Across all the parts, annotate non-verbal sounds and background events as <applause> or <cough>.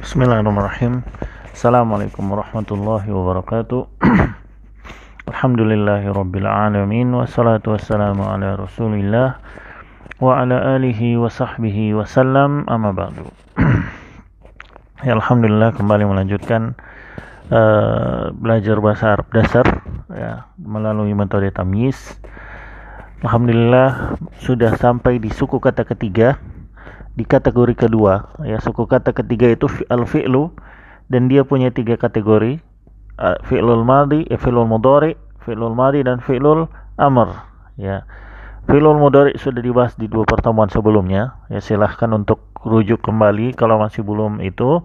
Bismillahirrahmanirrahim. Assalamualaikum warahmatullahi wabarakatuh. <clears throat> Alhamdulillahi alamin. Wassalatu wassalamu ala rasulillah Wa ala alihi wa sahbihi wasallam Amma ba'du. <clears throat> Ya, Alhamdulillah kembali melanjutkan uh, Belajar bahasa Arab dasar ya, Melalui metode tamyiz. Alhamdulillah sudah sampai di suku kata ketiga di kategori kedua. Ya suku kata ketiga itu al fi'lu dan dia punya tiga kategori. Fi'lul madi eh, fi'lul mudhari fi'lul madi dan fi'lul amr. Ya fi'lul mudhari sudah dibahas di dua pertemuan sebelumnya. Ya silahkan untuk rujuk kembali kalau masih belum itu.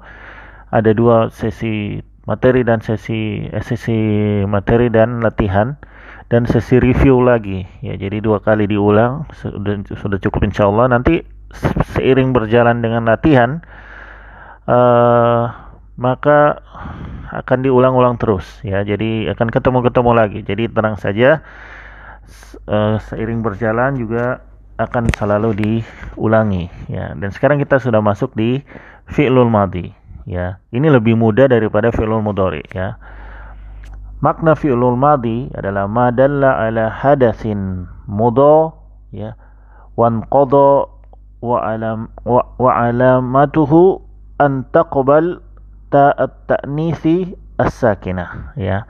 Ada dua sesi materi dan sesi eh, sesi materi dan latihan dan sesi review lagi. Ya jadi dua kali diulang sudah sudah cukup insyaallah nanti seiring berjalan dengan latihan uh, maka akan diulang-ulang terus ya. Jadi akan ketemu-ketemu lagi. Jadi tenang saja uh, seiring berjalan juga akan selalu diulangi ya. Dan sekarang kita sudah masuk di fi'lul madi ya. Ini lebih mudah daripada fi'lul mudhari ya. Makna fi'lul madi adalah madalla ala hadatsin mudho ya wan qada wa alam wa, wa alamatuhu an taqbal ta'nisi as-sakinah ya.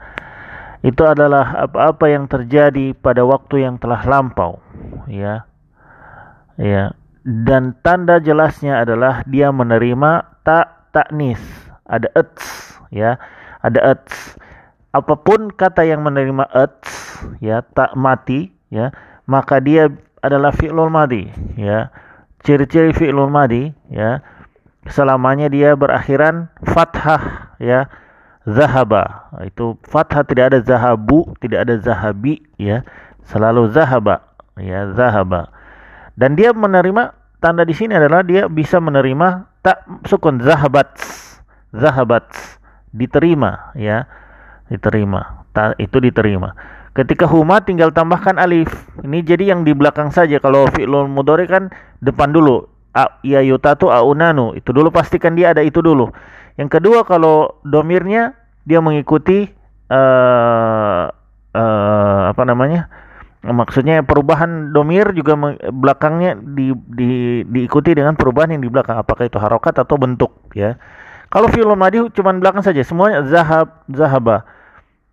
Itu adalah apa-apa yang terjadi pada waktu yang telah lampau ya. Ya. Dan tanda jelasnya adalah dia menerima tak taknis ada ets ya. Ada ets. Apa pun kata yang menerima ets ya tak mati ya maka dia adalah fi'lul madi ya ciri-ciri fi'lul madi ya selamanya dia berakhiran fathah ya zahaba. Itu fathah tidak ada zahabu tidak ada zahabi ya selalu zahaba ya zahaba. Dan dia menerima tanda di sini adalah dia bisa menerima tak sukun zahabat zahabat diterima ya diterima. Ta, itu diterima Ketika huma tinggal tambahkan alif. Ini jadi yang di belakang saja. Kalau fi'lul mudhari kan depan dulu. Ya yutatu aunanu. Itu dulu pastikan dia ada itu dulu. Yang kedua kalau domirnya dia mengikuti uh, uh, apa namanya? Maksudnya perubahan domir juga belakangnya di, di, diikuti dengan perubahan yang di belakang. Apakah itu harokat atau bentuk ya. Kalau fi'lul madi cuma belakang saja. Semuanya zahab, zahaba.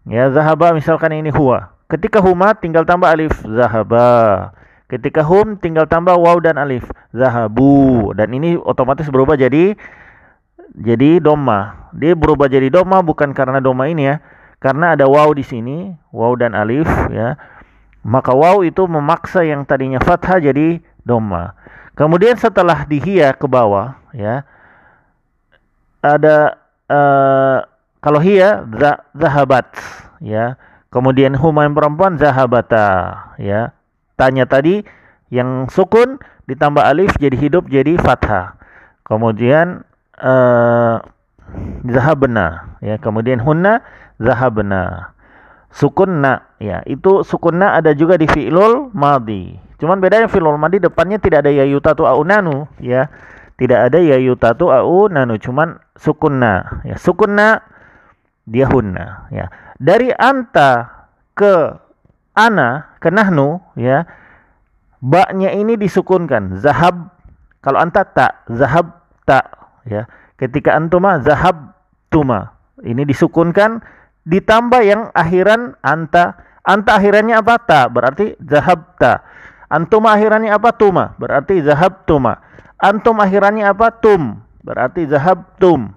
Ya, zahaba misalkan ini huwa. Ketika huma tinggal tambah alif zahaba. Ketika hum tinggal tambah waw dan alif zahabu dan ini otomatis berubah jadi jadi doma. Dia berubah jadi doma bukan karena doma ini ya. Karena ada waw di sini, waw dan alif ya. Maka waw itu memaksa yang tadinya fathah jadi doma. Kemudian setelah dihia ke bawah ya. Ada uh, kalau hia zahabat ya Kemudian huma perempuan zahabata ya. Tanya tadi yang sukun ditambah alif jadi hidup jadi fathah. Kemudian uh, zahabna ya. Kemudian hunna zahabna. Sukunna ya. Itu sukunna ada juga di fi'lul madhi. Cuman bedanya fi'lul madhi depannya tidak ada ya yutatu aunanu ya. Tidak ada ya yutatu aunanu cuman sukunna ya. Sukunna dia hunna ya. Dari anta ke ana ke nahnu ya baknya ini disukunkan. Zahab kalau anta tak zahab tak ya. Ketika antuma zahab tuma. Ini disukunkan ditambah yang akhiran anta. Anta akhirannya apa? Ta berarti zahab ta. Antum akhirannya apa? Tuma berarti zahab tuma. Antum akhirannya apa? Tum berarti zahab tum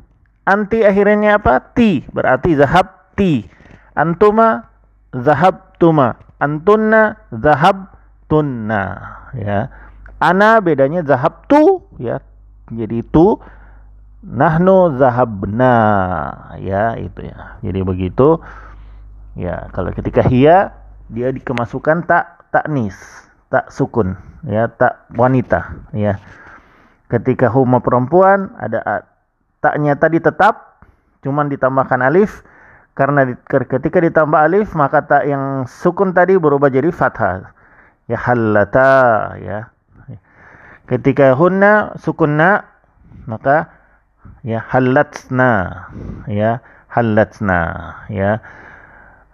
anti akhirannya apa? Ti. Berarti zahab ti. Antuma zahabtuma. Antunna zahabtunna. Ya. Ana bedanya zahabtu ya. Jadi itu nahnu zahabna. Ya itu ya. Jadi begitu. Ya kalau ketika hiya dia dikemasukan tak taknis tak sukun ya tak wanita ya. Ketika huma perempuan ada taknya tadi tetap cuman ditambahkan alif karena ketika ditambah alif maka tak yang sukun tadi berubah jadi fathah. Ya halata ya. Ketika hunna sukunna maka ya halatsna ya halatsna ya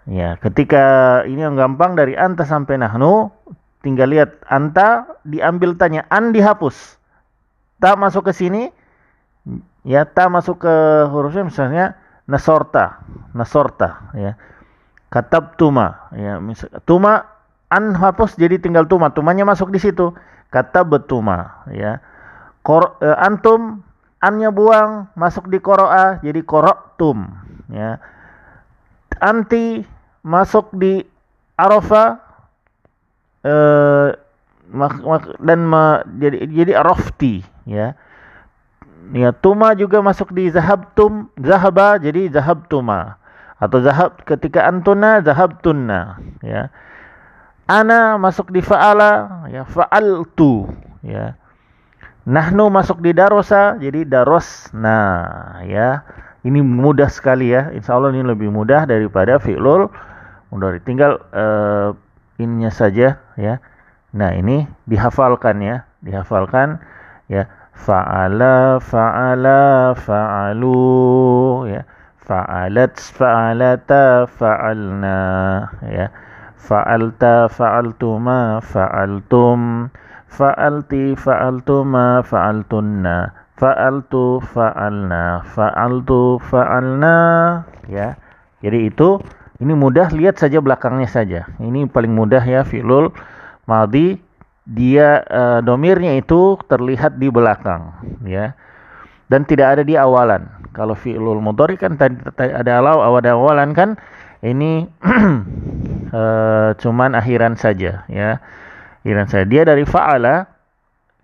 ya ketika ini yang gampang dari anta sampai nahnu tinggal lihat anta diambil tanya an dihapus tak masuk ke sini ya tak masuk ke hurufnya misalnya nasorta nasorta ya. Katab tuma ya. Misal tuma an hapus jadi tinggal tuma. Tumanya masuk di situ. Kata betuma ya. Kor, uh, antum annya buang masuk di koroa jadi koroktum ya. Anti masuk di arafa uh, dan ma, jadi jadi arafti ya ya tuma juga masuk di zahabtum zahaba jadi zahabtuma atau zahab ketika antuna zahabtunna ya ana masuk di faala ya faaltu ya Nahnu masuk di darosa, jadi daros. Nah, ya. Ini mudah sekali ya. Insya Allah ini lebih mudah daripada fi'lul mudhari. Tinggal uh, ininya saja ya. Nah, ini dihafalkan ya. Dihafalkan ya. Fa'ala, fa'ala, fa'alu ya. Fa'alat, fa'alata, fa'alna ya. Fa'alta, fa'altuma, fa'altum. fa'alti fa'altuma fa'altunna fa'altu fa'alna fa'altu fa'alna ya jadi itu ini mudah lihat saja belakangnya saja ini paling mudah ya fi'lul madhi dia uh, domirnya itu terlihat di belakang ya dan tidak ada di awalan kalau fi'lul mudhari kan tadi ada alau ada awalan kan ini uh, <clears throat> cuman akhiran saja ya Iran saya. Dia dari fa'ala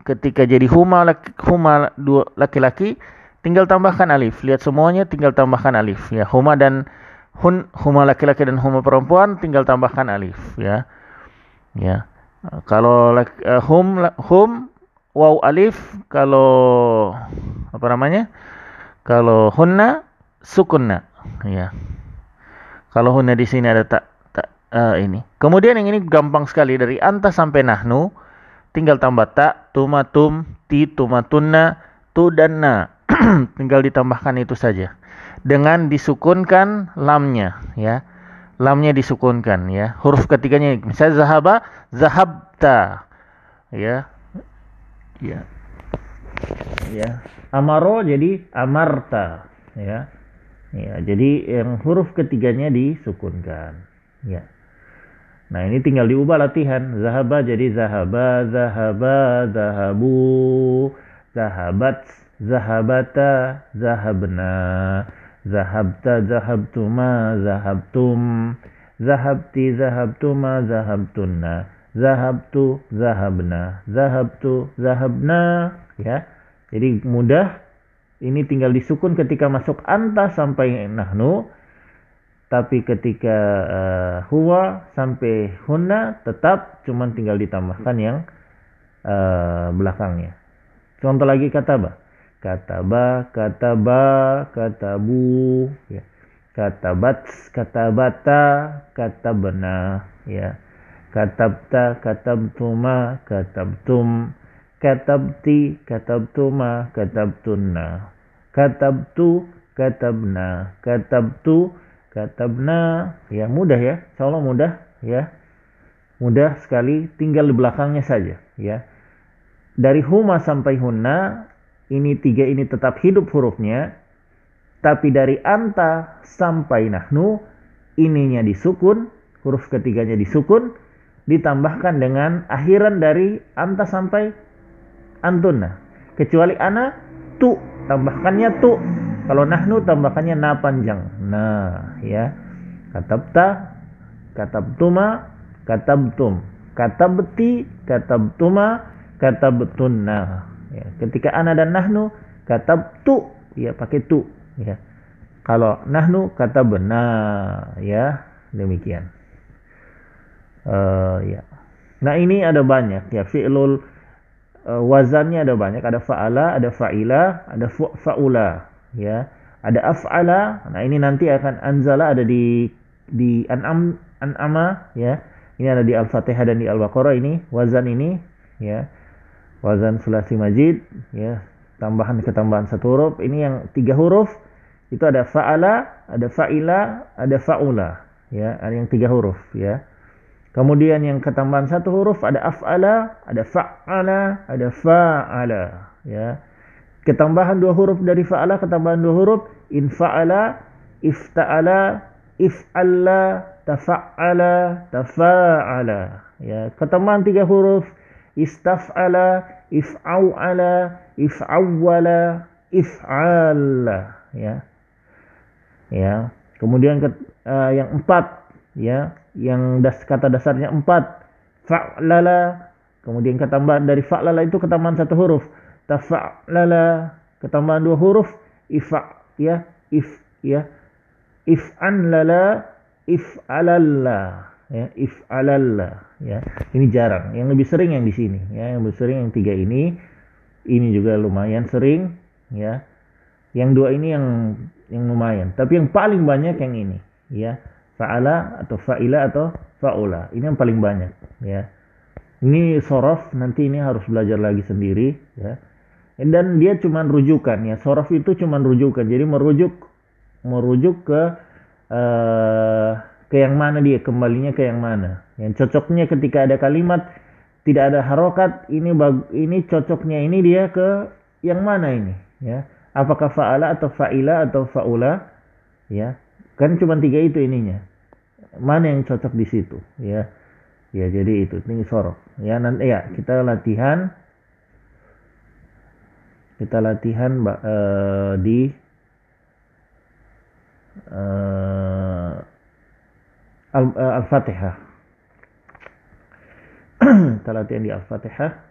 ketika jadi huma laki, huma laki-laki tinggal tambahkan alif. Lihat semuanya tinggal tambahkan alif ya. Huma dan hun huma laki-laki dan huma perempuan tinggal tambahkan alif ya. Ya. Kalau uh, hum hum waw alif kalau apa namanya? Kalau hunna sukunna ya. Kalau hunna di sini ada tak uh, ini. Kemudian yang ini gampang sekali dari anta sampai nahnu, tinggal tambah tak, tumatum, ti, tumatunna, tu dan na. tinggal ditambahkan itu saja. Dengan disukunkan lamnya, ya. Lamnya disukunkan, ya. Huruf ketiganya, misalnya zahaba, zahabta, ya. Ya. Ya. Amaro jadi amarta, ya. Ya, jadi yang huruf ketiganya disukunkan. Ya. Nah ini tinggal diubah latihan. Zahaba jadi zahaba, zahaba, zahabu, zahabat, zahabata, zahabna, zahabta, zahabtuma, zahabtum, zahabti, zahabtuma, zahabtunna, zahabtu, zahabna, zahabtu, zahabna. Ya, jadi mudah. Ini tinggal disukun ketika masuk anta sampai nahnu tapi ketika uh, huwa sampai hunna tetap cuman tinggal ditambahkan yang uh, belakangnya. Contoh lagi kata ba. Kata ba, kata ba, kata bu, ya. Kata bat, kata bata, kata bena, ya. Katabta, katabtuma, katabtum, katabti, katabtuma, katabtunna. Katabtu, katabna, katabtu, katabna. Ya mudah ya. Insyaallah mudah ya. Mudah sekali tinggal di belakangnya saja ya. Dari huma sampai hunna ini tiga ini tetap hidup hurufnya tapi dari anta sampai nahnu ininya disukun huruf ketiganya disukun ditambahkan dengan akhiran dari anta sampai antuna kecuali ana tu tambahkannya tu kalau nahnu tambahkannya na panjang. Nah, ya. Katabta, katabtuma, katabtum. Katabti, katabtuma, katabtunna. Ya, ketika ana dan nahnu, katabtu, ya pakai tu, ya. Kalau nahnu katabna, ya. Demikian. Uh, ya. Nah, ini ada banyak ya fi'lul uh, wazannya ada banyak, ada fa'ala, ada fa'ila, ada fa'ula ya ada af'ala nah ini nanti akan anzala ada di di an'am an'ama ya ini ada di al-fatihah dan di al-baqarah ini wazan ini ya wazan sulasi majid ya tambahan ketambahan satu huruf. Ini yang tiga huruf itu ada fa'ala ada fa'ila ada fa'ula ya ada yang tiga huruf ya. Kemudian yang ketambahan satu huruf ada af'ala ada fa'ala ada fa'ala ya. Ketambahan dua huruf dari fa'ala ketambahan dua huruf in fa'ala ifta'ala if'alla tafa'ala tafa'ala ya. Ketambahan tiga huruf istaf'ala if'au'ala if'awwala if'ala ya. Ya. Kemudian uh, yang empat ya. Yang das, kata dasarnya empat fa'lala. Kemudian ketambahan dari fa'lala itu ketambahan satu huruf. Tafa'lala ketambahan dua huruf. Ifa ya. If ya. If'an lala if'alalla ya if'alalla ya ini jarang. Yang lebih sering yang di sini. Ya yang lebih sering yang tiga ini. Ini juga lumayan sering. Ya yang dua ini yang yang lumayan. Tapi yang paling banyak yang ini. Ya fa'ala atau fa'ila atau fa'ula. Ini yang paling banyak. Ya. Ini sorof nanti ini harus belajar lagi sendiri. Ya. Dan dia cuma rujukan. Ya sorof itu cuma rujukan. Jadi merujuk merujuk ke uh, ke yang mana dia? Kembalinya ke yang mana? Yang cocoknya ketika ada kalimat tidak ada harokat ini bag, ini cocoknya ini dia ke yang mana ini? Ya. Apakah fa'ala atau fa'ila atau fa'ula? Ya. Kan cuma tiga itu ininya. Mana yang cocok di situ? Ya. Ya jadi itu. Ini sorok. Ya nanti ya kita latihan. Kita latihan uh, di uh, آه، الفاتحة. <clears throat> ثلاثين دي الفاتحة.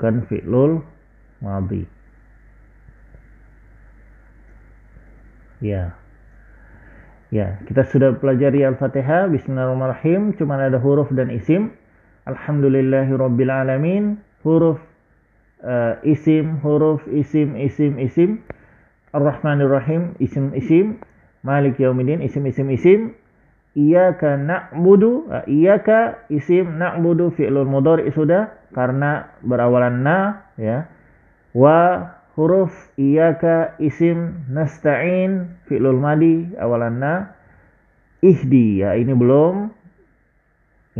Bukan fi'lul madhi. Ya. Ya, kita sudah pelajari Al-Fatihah. Bismillahirrahmanirrahim. Cuma ada huruf dan isim. Alhamdulillahirabbil alamin. Huruf uh, isim, huruf isim, isim, isim. Ar-Rahmanirrahim, isim, isim. Malik yaumiddin, isim, isim, isim. Iyaka na'budu, uh, iyaka isim na'budu fi'lul mudhari sudah karena berawalan na ya. Wa huruf iyaka isim nasta'in fi'lul madi awalan na. Ihdi ya ini belum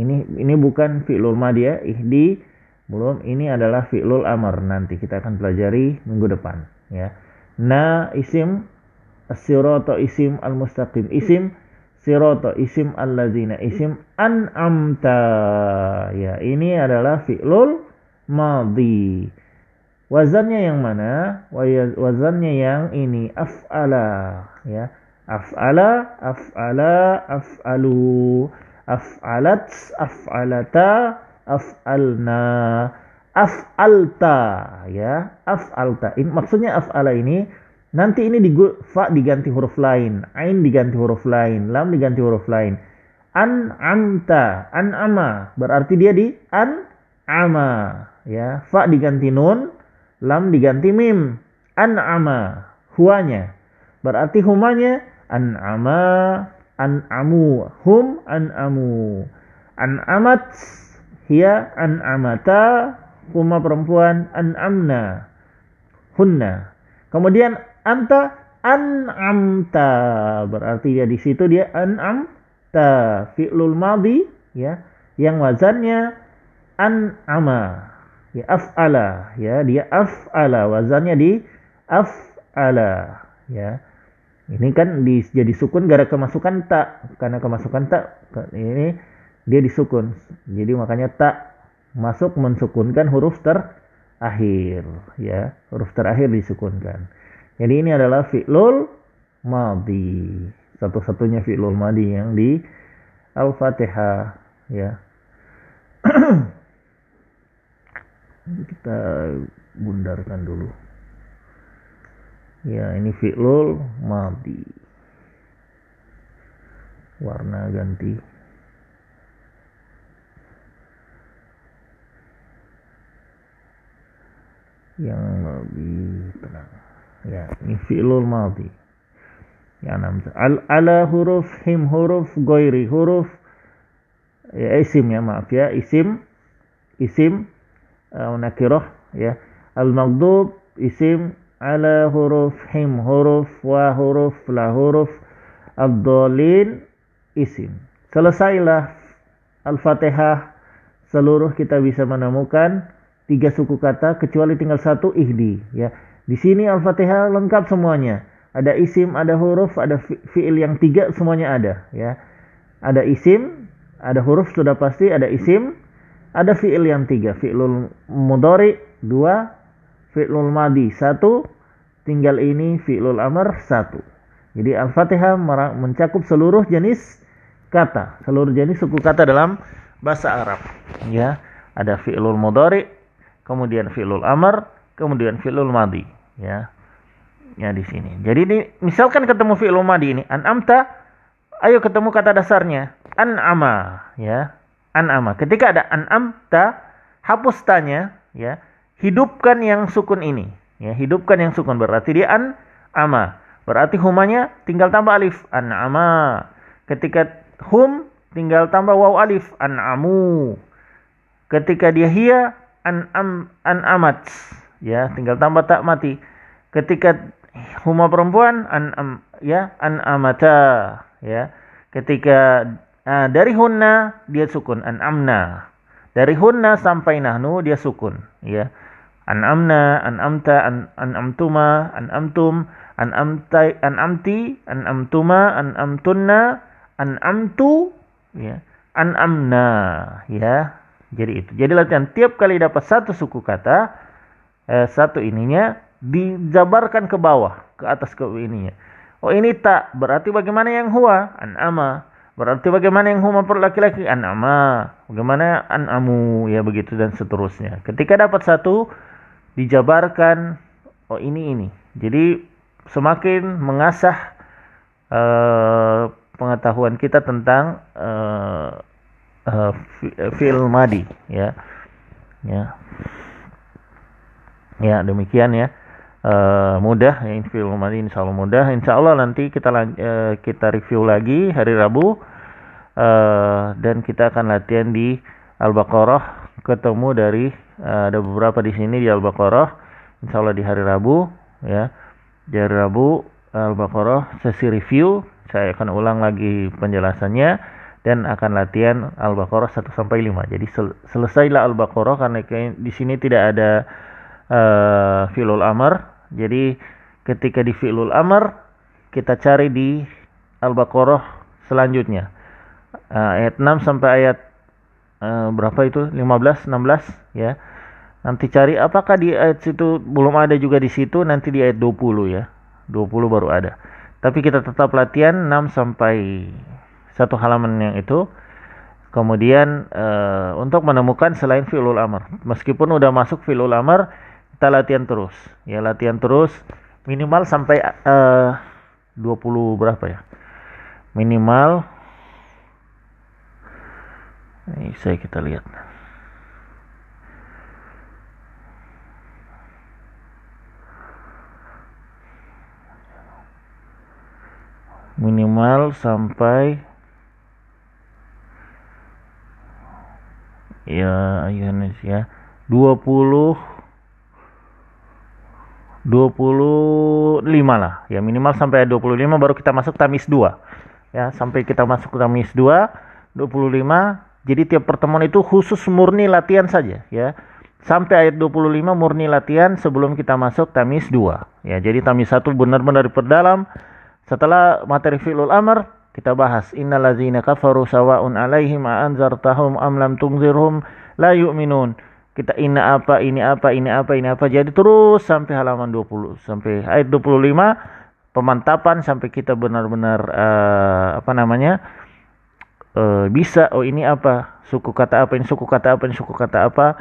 ini ini bukan fi'lul madi ya, ihdi belum ini adalah fi'lul amr nanti kita akan pelajari minggu depan ya. Na isim as isim al-mustaqim isim Siroto isim allazina isim an'amta. Ya, ini adalah fi'lul madhi. Wazannya yang mana? Wazannya yang ini af'ala, ya. Af'ala, af'ala, af'alu. Af'alat, af'alata, af'alna. Af'alta, ya. Af'alta. Maksudnya af'ala ini Nanti ini di fa diganti huruf lain, ain diganti huruf lain, lam diganti huruf lain. An amta, an ama, berarti dia di an ama, ya. Fa diganti nun, lam diganti mim. An ama, huanya. Berarti humanya an ama, an amu, hum an amu. An amat, hia an amata, huma perempuan an amna, hunna. Kemudian anta an'amta. Berarti dia di situ dia an'amta. Fi'lul madhi ya yang wazannya an'ama. Ya af'ala. Ya dia af'ala. Wazannya di af'ala. Ya. Ini kan di, jadi sukun gara kemasukan tak karena kemasukan tak ini dia disukun jadi makanya tak masuk mensukunkan huruf terakhir. Ya huruf terakhir disukunkan jadi ini adalah fi'lul madi. Satu-satunya fi'lul madi yang di Al-Fatihah ya. <clears throat> Kita bundarkan dulu. ya ini fi'lul madi warna ganti yang lebih tenang ya ini fi'lul madi ya enam al ala huruf him huruf goiri huruf ya isim ya maaf ya isim isim uh, nakirah ya. Al maghdub isim ala huruf him huruf wa huruf la huruf. Ad-dhalin isim. Selesailah al-fatihah. Seluruh kita bisa menemukan tiga suku kata kecuali tinggal satu ihdi ya. Di sini Al-Fatihah lengkap semuanya. Ada isim, ada huruf, ada fiil yang tiga semuanya ada ya. Ada isim, ada huruf sudah pasti, ada isim, ada fiil yang tiga. Fiilul mudhari dua, fiilul madi satu, tinggal ini fiilul amr satu. Jadi Al-Fatihah mencakup seluruh jenis kata, seluruh jenis suku kata dalam bahasa Arab. Ya, ada fiilul mudhari, kemudian fi'lul amr, kemudian fi'lul madi, ya. Ya di sini. Jadi ini misalkan ketemu fi'lul madi ini an'amta, ayo ketemu kata dasarnya an'ama, ya. An'ama. Ketika ada an'amta, hapus tanya, ya. Hidupkan yang sukun ini, ya. Hidupkan yang sukun berarti dia an'ama. Berarti humanya tinggal tambah alif an'ama. Ketika hum tinggal tambah waw alif an'amu. Ketika dia hia an am an amat ya tinggal tambah tak mati. Ketika huma perempuan an am ya an amata ya. Ketika uh, dari hunna dia sukun. An amna. Dari hunna sampai nahnu dia sukun ya. An amna an amta an an amtuma an amtum an amtai an amti an amtuma an amtunna an amtu ya. An amna ya. Jadi itu. Jadi latihan tiap kali dapat satu suku kata, eh, satu ininya dijabarkan ke bawah, ke atas ke ininya. Oh ini tak, berarti bagaimana yang huwa? An'ama. Berarti bagaimana yang huma per laki-laki? An'ama. Bagaimana an'amu? Ya begitu dan seterusnya. Ketika dapat satu, dijabarkan, oh ini ini. Jadi semakin mengasah uh, pengetahuan kita tentang uh, uh, madi ya ya ya demikian ya. Uh, mudah ya fi'il madi insyaallah mudah. Insyaallah nanti kita uh, kita review lagi hari Rabu. Uh, dan kita akan latihan di Al-Baqarah. Ketemu dari uh, ada beberapa di sini di Al-Baqarah. Insyaallah di hari Rabu ya. Di hari Rabu Al-Baqarah sesi review. Saya akan ulang lagi penjelasannya. Dan akan latihan Al-Baqarah 1 sampai 5. Jadi sel selesailah Al-Baqarah karena di sini tidak ada uh, fi'lul amr. Jadi ketika di fi'lul amr kita cari di Al-Baqarah selanjutnya. Uh, ayat 6 sampai ayat uh, berapa itu? 15, 16 ya. Nanti cari apakah di ayat situ belum ada juga di situ nanti di ayat 20 ya. 20 baru ada. Tapi kita tetap latihan 6 sampai satu halaman yang itu kemudian uh, untuk menemukan selain fi'lul amr meskipun udah masuk fi'lul amr kita latihan terus. Ya latihan terus minimal sampai uh, 20 berapa ya? Minimal ini saya kita lihat. Minimal sampai ya Yohanes ya 20 25 lah. Ya minimal sampai 25 baru kita masuk tamis 2 ya sampai kita masuk tamis 2 25 jadi tiap pertemuan itu khusus murni latihan saja ya. Sampai ayat 25 murni latihan sebelum kita masuk tamis 2 ya jadi tamis 1 benar-benar diperdalam. Setelah materi fi'lul amr kita bahas innallazina kafaru sawaun alaihim a anzartahum am lam tungzirhum la yu'minun kita inna apa ini apa ini apa ini apa. Jadi terus sampai halaman 20 sampai ayat 25 pemantapan sampai kita benar-benar uh, apa namanya uh, bisa oh ini apa suku kata apa ini suku kata apa ini suku kata apa.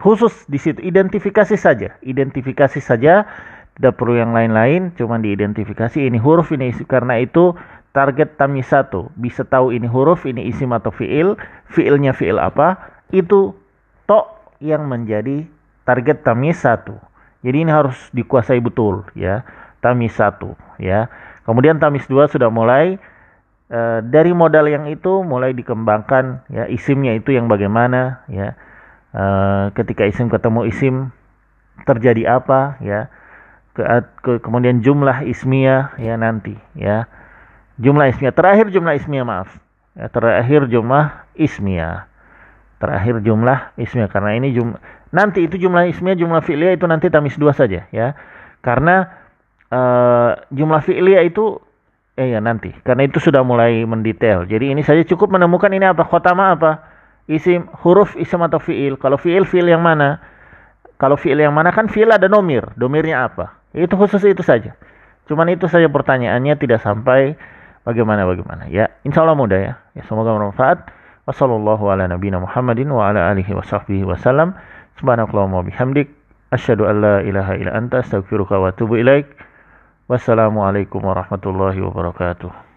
Khusus di situ identifikasi saja identifikasi saja. Tidak perlu yang lain-lain cuma diidentifikasi ini huruf ini karena itu target tamis satu. Bisa tahu ini huruf ini isim atau fiil. Fiilnya fiil apa? Itu to yang menjadi target tamis satu jadi ini harus dikuasai betul ya. Tamis satu ya. Kemudian tamis dua sudah mulai e, dari modal yang itu mulai dikembangkan ya isimnya itu yang bagaimana ya. E, ketika isim ketemu isim terjadi apa ya. Ke, ke kemudian jumlah ismiyah ya nanti ya. Jumlah ismiyah terakhir jumlah ismiyah maaf. Ya, terakhir jumlah ismiyah terakhir jumlah ismiyah. Karena ini jum nanti itu jumlah ismiyah jumlah fi'liyah itu nanti tamis dua saja ya. Karena uh, jumlah fi'liyah itu eh ya nanti. Karena itu sudah mulai mendetail. Jadi ini saja cukup menemukan ini apa khotama apa isim huruf isim atau fi'il. Kalau fi'il fi'il yang mana? Kalau fi'il yang mana kan fi'il ada nomir domirnya apa? Itu khusus itu saja. Cuman itu saja pertanyaannya tidak sampai bagaimana bagaimana ya insya Allah mudah ya, ya semoga bermanfaat wassalamualaikum ala nabiyina Muhammadin wa ala alihi wa sahbihi wasallam subhanakallahumma bihamdik asyhadu an la ilaha illa anta astaghfiruka wa atubu ilaik wassalamualaikum warahmatullahi wabarakatuh